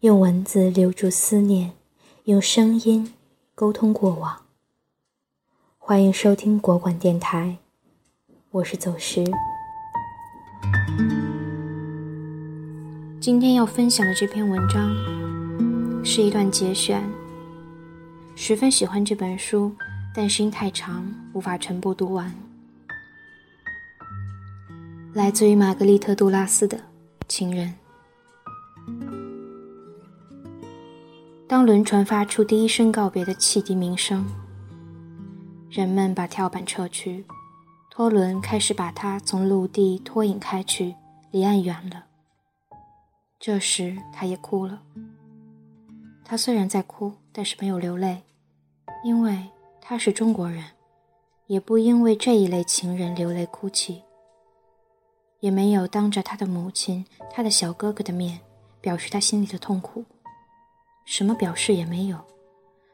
用文字留住思念，用声音沟通过往。欢迎收听国馆电台，我是走石。今天要分享的这篇文章是一段节选。十分喜欢这本书，但是因太长，无法全部读完。来自于玛格丽特·杜拉斯的《情人》。当轮船发出第一声告别的汽笛鸣声，人们把跳板撤去，拖轮开始把它从陆地拖引开去，离岸远了。这时，他也哭了。他虽然在哭，但是没有流泪，因为他是中国人，也不因为这一类情人流泪哭泣，也没有当着他的母亲、他的小哥哥的面表示他心里的痛苦。什么表示也没有，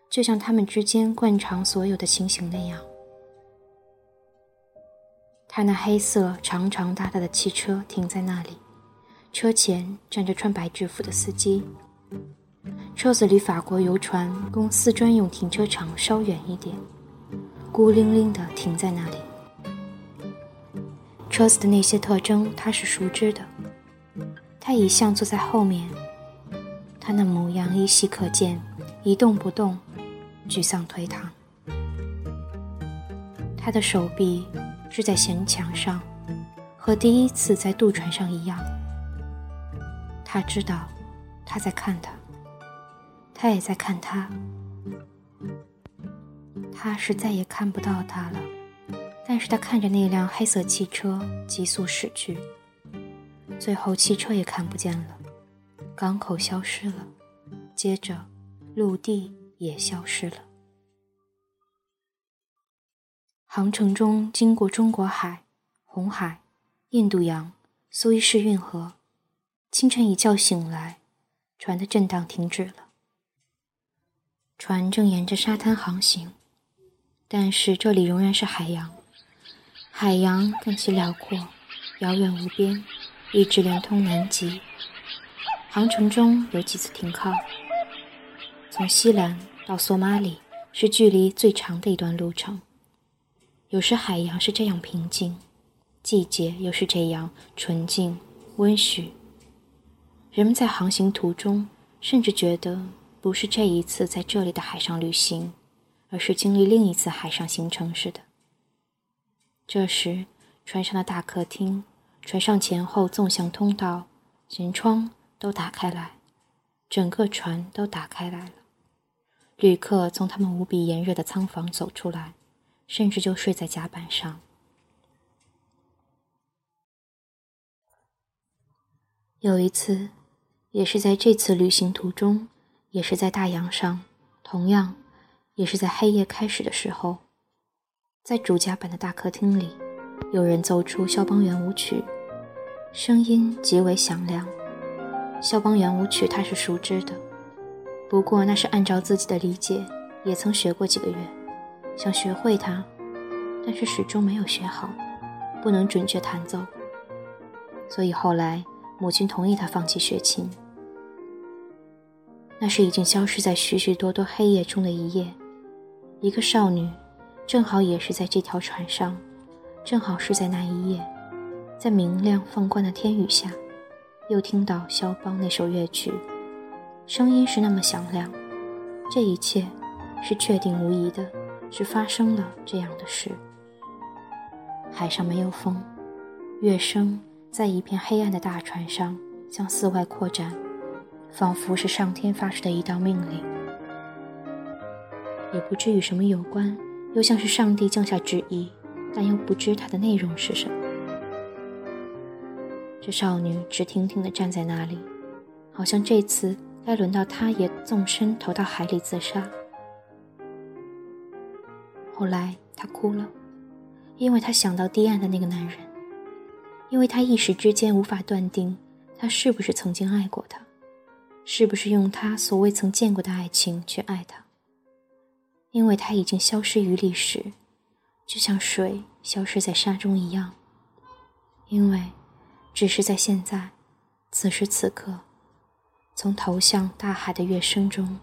就像他们之间惯常所有的情形那样。他那黑色长长大大的汽车停在那里，车前站着穿白制服的司机。车子离法国游船公司专用停车场稍远一点，孤零零地停在那里。车子的那些特征他是熟知的，他一向坐在后面。他那模样依稀可见，一动不动，沮丧颓唐。他的手臂支在舷墙上，和第一次在渡船上一样。他知道，他在看他，他也在看他。他是再也看不到他了，但是他看着那辆黑色汽车急速驶去，最后汽车也看不见了。港口消失了，接着陆地也消失了。航程中经过中国海、红海、印度洋、苏伊士运河。清晨一觉醒来，船的震荡停止了。船正沿着沙滩航行，但是这里仍然是海洋。海洋更其辽阔，遥远无边，一直连通南极。航程中有几次停靠。从西兰到索马里是距离最长的一段路程。有时海洋是这样平静，季节又是这样纯净温煦。人们在航行途中甚至觉得不是这一次在这里的海上旅行，而是经历另一次海上行程似的。这时，船上的大客厅、船上前后纵向通道、舷窗。都打开来，整个船都打开来了。旅客从他们无比炎热的舱房走出来，甚至就睡在甲板上。有一次，也是在这次旅行途中，也是在大洋上，同样，也是在黑夜开始的时候，在主甲板的大客厅里，有人奏出肖邦圆舞曲，声音极为响亮。肖邦圆舞曲他是熟知的，不过那是按照自己的理解，也曾学过几个月，想学会它，但是始终没有学好，不能准确弹奏。所以后来母亲同意他放弃学琴。那是已经消失在许许多多黑夜中的一夜，一个少女，正好也是在这条船上，正好是在那一夜，在明亮放光的天宇下。又听到肖邦那首乐曲，声音是那么响亮。这一切是确定无疑的，是发生了这样的事。海上没有风，乐声在一片黑暗的大船上向四外扩展，仿佛是上天发出的一道命令。也不知与什么有关，又像是上帝降下旨意，但又不知它的内容是什么。这少女直挺挺地站在那里，好像这次该轮到她也纵身投到海里自杀。后来她哭了，因为她想到堤岸的那个男人，因为她一时之间无法断定他是不是曾经爱过她，是不是用他所未曾见过的爱情去爱她，因为他已经消失于历史，就像水消失在沙中一样，因为。只是在现在，此时此刻，从投向大海的乐声中，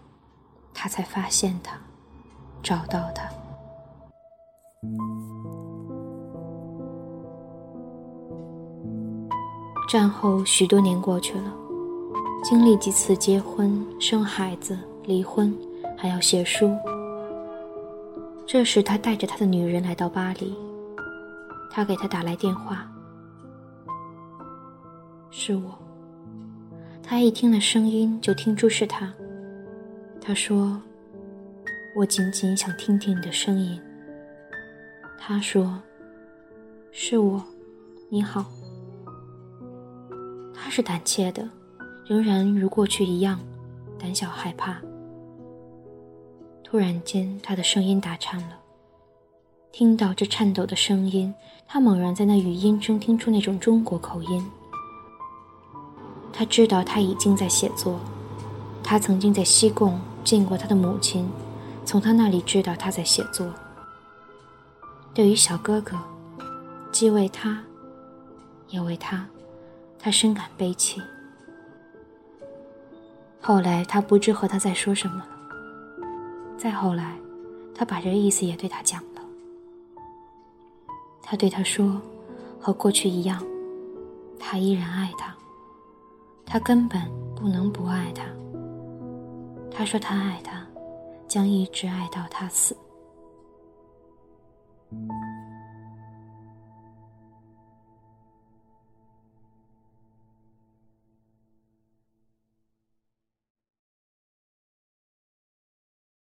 他才发现他，找到他。战后许多年过去了，经历几次结婚、生孩子、离婚，还要写书。这时，他带着他的女人来到巴黎。他给他打来电话，是我。他一听了声音，就听出是他。他说：“我仅仅想听听你的声音。”他说：“是我，你好。”他是胆怯的，仍然如过去一样，胆小害怕。突然间，他的声音打颤了。听到这颤抖的声音，他猛然在那语音中听出那种中国口音。他知道他已经在写作，他曾经在西贡见过他的母亲，从他那里知道他在写作。对于小哥哥，既为他，也为他，他深感悲戚。后来他不知和他在说什么了。再后来，他把这意思也对他讲了。他对他说：“和过去一样，他依然爱他。他根本不能不爱他。他说他爱他，将一直爱到他死。”